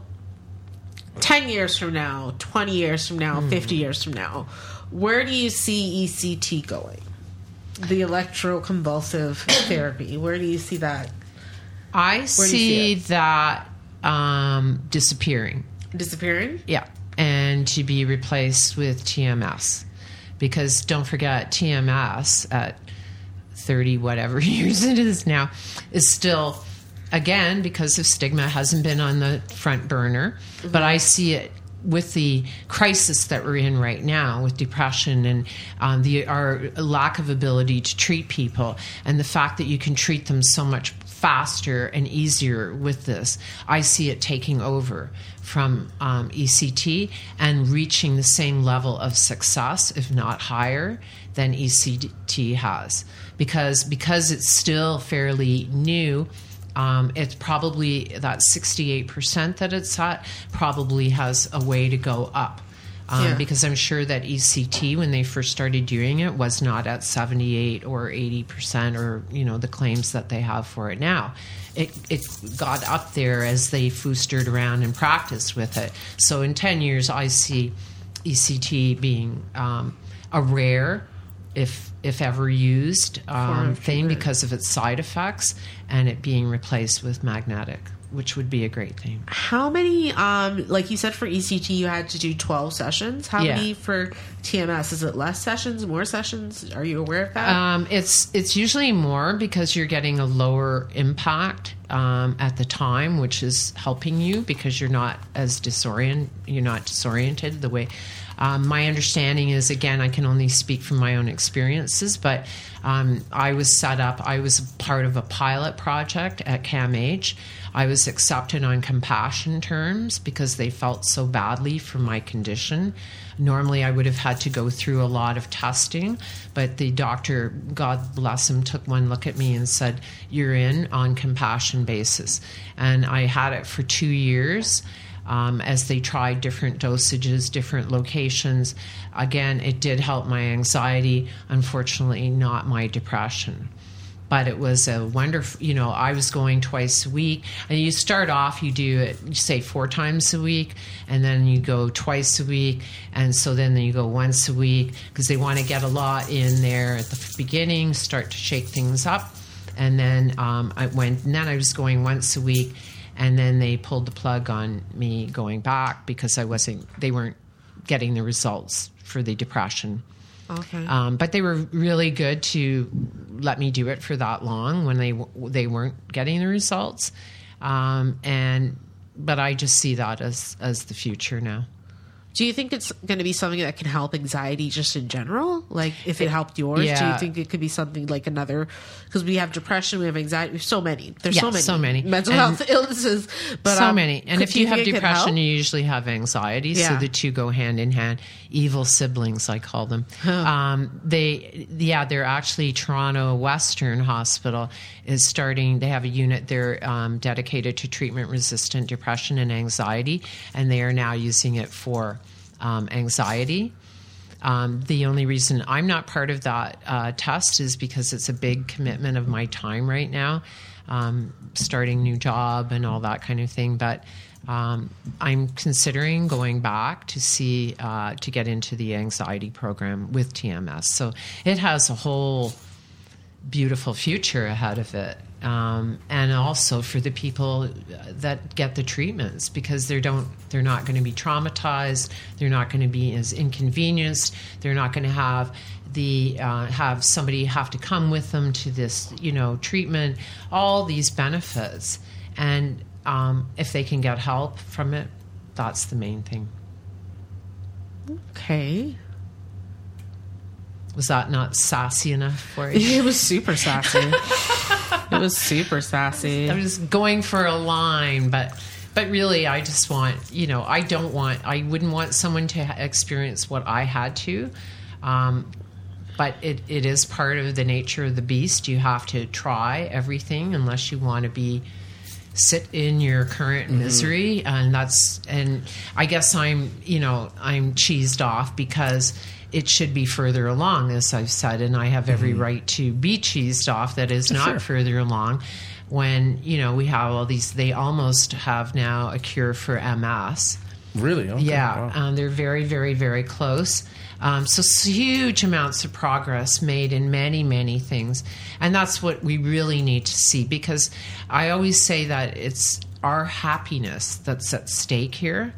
ten years from now, twenty years from now, fifty years from now, where do you see ECT going? The electroconvulsive therapy. Where do you see that I see, see that um, disappearing. disappearing? Yeah, and to be replaced with TMS. Because don't forget, TMS at 30 whatever years it is now is still, again, because of stigma, hasn't been on the front burner. But I see it with the crisis that we're in right now with depression and um, the our lack of ability to treat people and the fact that you can treat them so much faster and easier with this i see it taking over from um, ect and reaching the same level of success if not higher than ect has because because it's still fairly new um, it's probably that 68% that it's at probably has a way to go up. Um, Yeah. Because I'm sure that ECT, when they first started doing it, was not at 78 or 80% or, you know, the claims that they have for it now. It, it got up there as they foostered around and practiced with it. So in 10 years, I see ECT being um, a rare, if if ever used, um, thing because of its side effects and it being replaced with magnetic, which would be a great thing. How many? Um, like you said, for ECT, you had to do twelve sessions. How Yeah. many for TMS? Is it less sessions, more sessions? Are you aware of that? Um, it's it's usually more because you're getting a lower impact um, at the time, which is helping you because you're not as disorient you're not disoriented the way. Um, my understanding is again, I can only speak from my own experiences, but um, I was set up. I was part of a pilot project at CAMH. I was accepted on compassion terms because they felt so badly for my condition. Normally, I would have had to go through a lot of testing, but the doctor, God bless him, took one look at me and said, You're in on compassion basis. And I had it for two years. Um, as they tried different dosages, different locations. Again, it did help my anxiety, unfortunately, not my depression. but it was a wonderful. You know, I was going twice a week, and you start off, you do it, say four times a week, and then you go twice a week, and so then you go once a week because they want to get a lot in there at the beginning, start to shake things up, and then um, I went. And then I was going once a week, and then they pulled the plug on me going back because I wasn't. They weren't getting the results for the depression. Okay. Um, but they were really good to let me do it for that long when they they weren't getting the results. Um, and but I just see that as as the future now. Do you think it's going to be something that can help anxiety just in general? Like if it helped yours, do you think it could be something like another? Because we have depression, we have anxiety, we have so many. There's Yeah, so many, so many. mental And- health illnesses. But so um, many. And if do you have think it could help? depression, you usually have anxiety. So the two go hand in hand. Evil siblings, I call them. Um, they, yeah, they're actually Toronto Western Hospital is starting. They have a unit there um, dedicated to treatment resistant depression and anxiety, and they are now using it for um, anxiety. Um, the only reason I'm not part of that uh, test is because it's a big commitment of my time right now, um, starting new job and all that kind of thing. But um, I'm considering going back to see uh, to get into the anxiety program with TMS. So it has a whole beautiful future ahead of it. Um, and also for the people that get the treatments because they don't they're not going to be traumatized they're not going to be as inconvenienced they're not going to have the uh, have somebody have to come with them to this you know treatment all these benefits and um, if they can get help from it that's the main thing Okay. was that not sassy enough for you It was super sassy. it was super sassy. I was going for a line, but but really, I just want you know I don't want I wouldn't want someone to experience what I had to. Um, but it, it is part of the nature of the beast. You have to try everything unless you want to be sit in your current misery and that's and i guess i'm you know i'm cheesed off because it should be further along as i've said and i have every right to be cheesed off that is not further along when you know we have all these they almost have now a cure for ms Really? Okay. yeah, Wow. um, they're very, very, very close. Um, so huge amounts of progress made in many, many things, and that's what we really need to see. Because I always say that it's our happiness that's at stake here.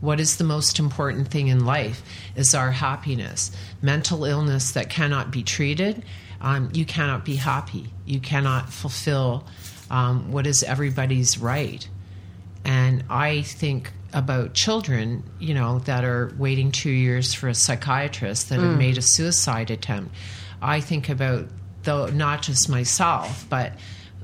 What is the most important thing in life is our happiness. Mental illness that cannot be treated, um, you cannot be happy. You cannot fulfill um, what is everybody's right. And I think about children, you know, that are waiting two years for a psychiatrist that have mm. made a suicide attempt. I think about though not just myself, but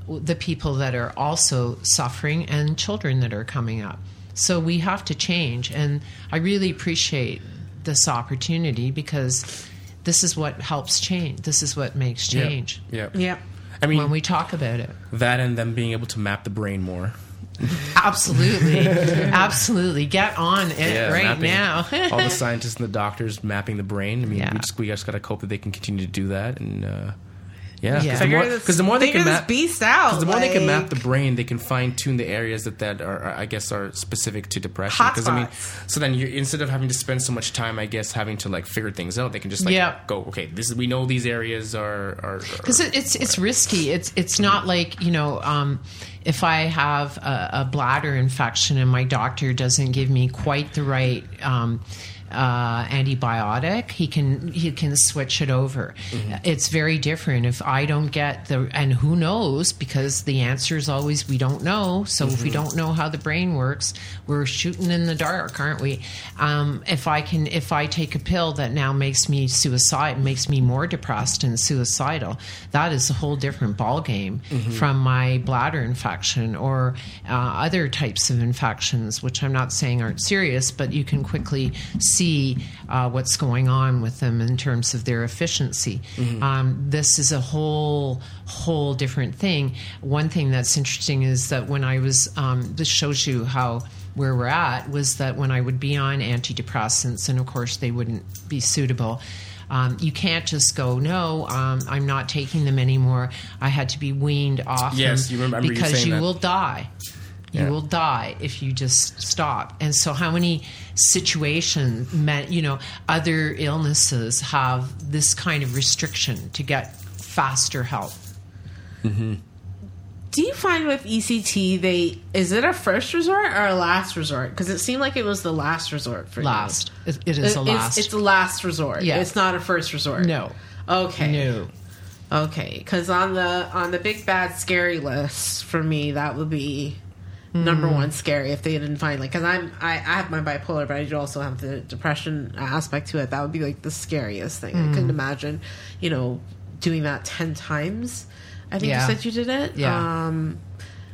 the people that are also suffering and children that are coming up. So we have to change, and I really appreciate this opportunity because this is what helps change. This is what makes Yeah. change Yeah. yeah. I mean, when we talk about it. that and them being able to map the brain more. Absolutely, absolutely. Get on it right mapping. now. all the scientists and the doctors mapping the brain. I mean, Yeah. we just we just got to hope that they can continue to do that, and uh, yeah, Yeah. because the more, Figure this- the more they figure can this map, beast out. Because the more they can map the brain, they can fine tune the areas that that are, are, I guess, are specific to depression. Because I mean, so then you instead of having to spend so much time, I guess, having to like figure things out, they can just like Yeah. go, okay, this is we know these areas are are because it, it's it's risky. It's it's not like you know um, if I have a, a bladder infection and my doctor doesn't give me quite the right. Um, uh, antibiotic, he can he can switch it over. It's very different if I don't get the and who knows because the answer is always we don't know. So if we don't know how the brain works, we're shooting in the dark, aren't we? Um, if I can if I take a pill that now makes me suicide, makes me more depressed and suicidal, that is a whole different ballgame from my bladder infection or uh, other types of infections, which I'm not saying aren't serious, but you can quickly see uh, what's going on with them in terms of their efficiency. Um, this is a whole whole different thing. One thing that's interesting is that when I was um, this shows you how where we're at was that when I would be on antidepressants, and of course they wouldn't be suitable. Um, you can't just go, no, um, I'm not taking them anymore. I had to be weaned off Yes, them you remember because you that. will die. You Yeah. will die if you just stop. And so, how many situations, meant, you know, other illnesses have this kind of restriction to get faster help? Mm-hmm. Do you find with ECT they is it a first resort or a last resort? Because it seemed like it was the last resort for you. Last, it, it It- is a it's, last. It's a last resort. Yeah. It's not a first resort. no, Okay. no. Okay. Because on the on the big bad scary list for me, that would be number Hmm. one scary if they didn't find like because I'm I, I have my bipolar, but I do also have the depression aspect to it. That would be like the scariest thing. I Hmm. couldn't imagine, you know, doing that ten times. I think Yeah. you said you did it. Yeah. Um,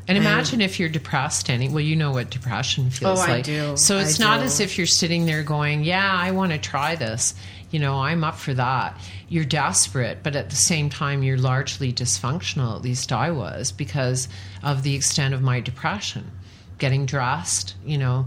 And imagine if you're depressed any well, you know what depression feels Oh, I like. do. So it's I not do. as if you're sitting there going, Yeah, I want to try this. You know, I'm up for that. You're desperate, but at the same time you're largely dysfunctional, at least I was, because of the extent of my depression. Getting dressed, you know,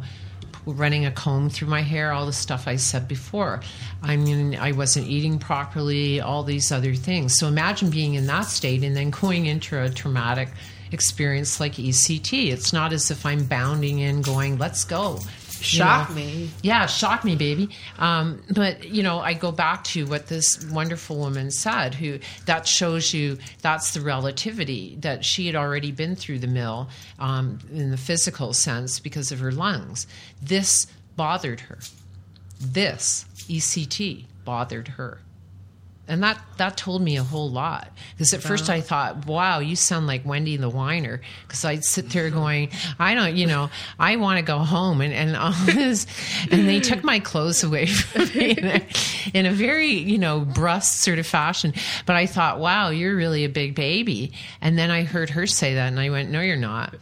running a comb through my hair, all the stuff I said before. I mean, I wasn't eating properly, all these other things. So imagine being in that state and then going into a traumatic experience like ECT. It's not as if I'm bounding in, going, let's go. You Shock know? me. Yeah, shock me, baby. Um, but you know, I go back to what this wonderful woman said. Who that shows you that's the relativity that she had already been through the mill um, in the physical sense because of her lungs. This bothered her. This ECT bothered her. And that, that told me a whole lot. Because at first I thought, wow, you sound like Wendy the whiner. Because I'd sit there going, I don't, you know, I want to go home. And, and all this. And they took my clothes away from me in a, in a very, you know, brusque sort of fashion. But I thought, wow, you're really a big baby. And then I heard her say that. And I went, no, you're not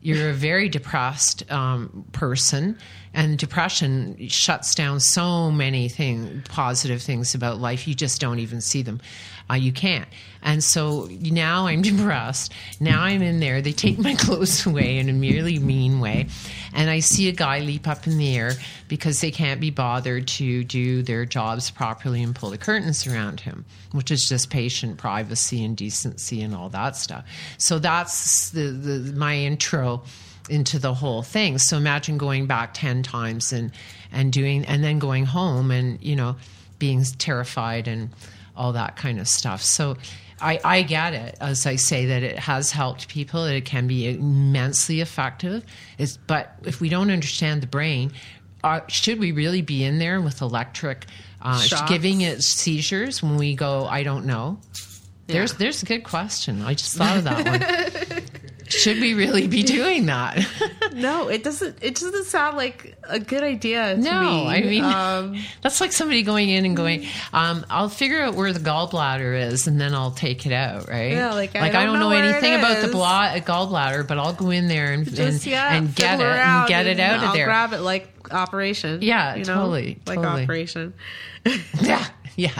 you're a very depressed um, person and depression shuts down so many thing, positive things about life. You just don't even see them. Uh, you can't. And so now i'm depressed. Now i'm in there. They take my clothes away in a merely mean way. And i see a guy leap up in the air because they can't be bothered to do their jobs properly and pull the curtains around him which is just patient privacy and decency and all that stuff. So that's the, the my intro into the whole thing. So imagine going back 10 times and and doing and then going home and you know being terrified and all that kind of stuff. So I, I get it as I say that it has helped people. It can be immensely effective. It's, but if we don't understand the brain, uh, should we really be in there with electric uh, giving it seizures when we go? I don't know. There's there's a good question. I just thought of that one. Should we really be doing that? no, it doesn't. It doesn't sound like a good idea. To No, me. I mean um, that's like somebody going in and going, um, "I'll figure out where the gallbladder is, and then I'll take it out." Right? Yeah, like, I I don't don't know know, anything about the bla- gallbladder, but I'll go in there and just and, yeah, and get it and get it out I'll of there. Grab it like Operation. Yeah, you know? totally, like totally. Operation. yeah, yeah,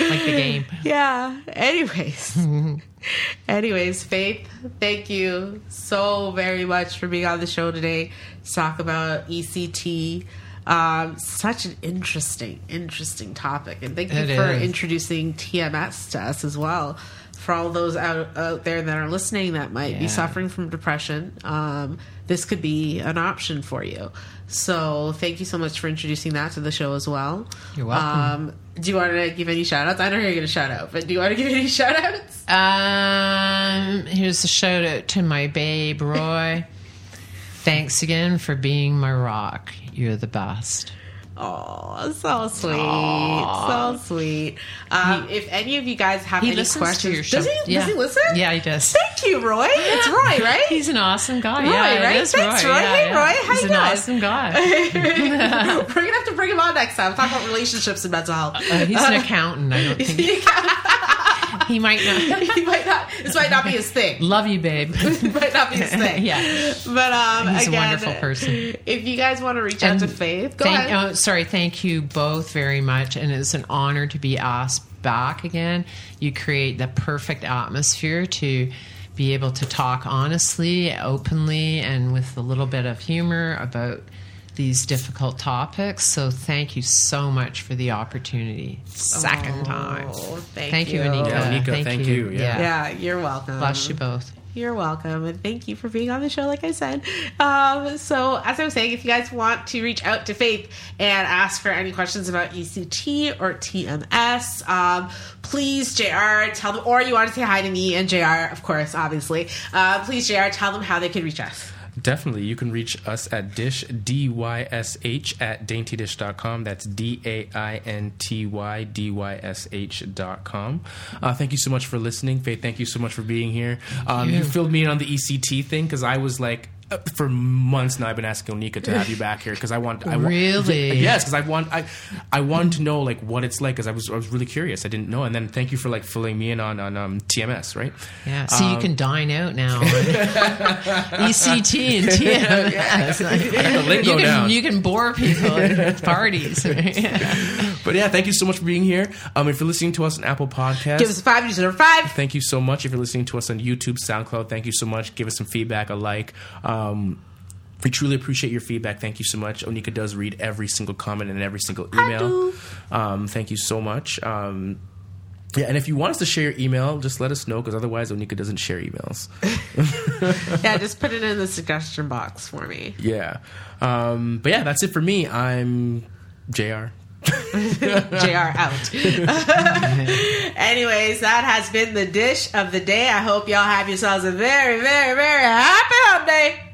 like the game. Yeah. Anyways. Anyways, Faith, thank you so very much for being on the show today to talk about ECT. Um, such an interesting, interesting topic. And thank you It for is. introducing TMS to us as well. For all those out, out there that are listening that might be suffering from depression, um, this could be an option for you. So, thank you so much for introducing that to the show as well. You're welcome. Um, do you want to give any shout outs? I don't know you're going to shout out, but do you want to give any shout outs? Um, here's a shout out to my babe Roy. Thanks again for being my rock. You're the best. Oh, so sweet, so sweet. Um, if any of you guys have He any questions, to your show. does he? Yeah. Does he listen? Yeah, he does. Thank you, Roy. It's Roy, right? He's an awesome guy. Roy, yeah, right? Thanks, Roy. Roy. Yeah, Hey, yeah. Roy, how He's you an doing? awesome guy. We're gonna have to bring him on next time. Talk about relationships and mental health. Uh, he's an accountant. I don't think he might not. he might not. This might not be his thing. Love you, babe. Might not be his thing. yeah. But um, He's a wonderful person. If you guys want to reach out to Faith, go thank, ahead. oh, sorry, thank you both very much, and it's an honor to be asked back again. You create the perfect atmosphere to be able to talk honestly, openly, and with a little bit of humor about these difficult topics. So thank you so much for the opportunity. Second time. Oh, thank, Thank you, you, Anika. Yeah, Anika, thank you. Yeah. Yeah, you're welcome. Bless you both. You're welcome, and thank you for being on the show. Like I said, um, so as I was saying, if you guys want to reach out to Faith and ask for any questions about ECT or TMS, um, please Jr. tell them, or you want to say hi to me and Jr. Of course, obviously, uh, please Jr. Tell them how they can reach us. Definitely. You can reach us at dysh, D-Y-S-H, at daintydysh.com. That's D-A-I-N-T-Y-D-Y-S-H dot com. Uh, thank you so much for listening. Faith, thank you so much for being here. Um, you. you. filled me in on the ECT thing because I was like, for months now, I've been asking Onika to have you back here because I want. I want Really? yes, because I want. I I wanted to know like what it's like because I was I was really curious. I didn't know, and then thank you for like filling me in on on um, TMS, right? Yeah, so you can dine out now. ECT and TMS. The lingo you can, down. You can bore people at parties. But yeah, thank you so much for being here. Um, if you're listening to us on Apple Podcast Give us a five, user five. thank you so much. If you're listening to us on YouTube, SoundCloud, thank you so much. Give us some feedback, a like. Um, we truly appreciate your feedback. Thank you so much. Onika does read every single comment and every single email. Um, thank you so much. Um, yeah, and if you want us to share your email, just let us know because otherwise Onika doesn't share emails. Yeah, just put it in the suggestion box for me. Yeah. Um, but yeah, that's it for me. I'm JR. JR out. Anyways, that has been the dish of the day. I hope y'all have yourselves a very, very, very happy hump day.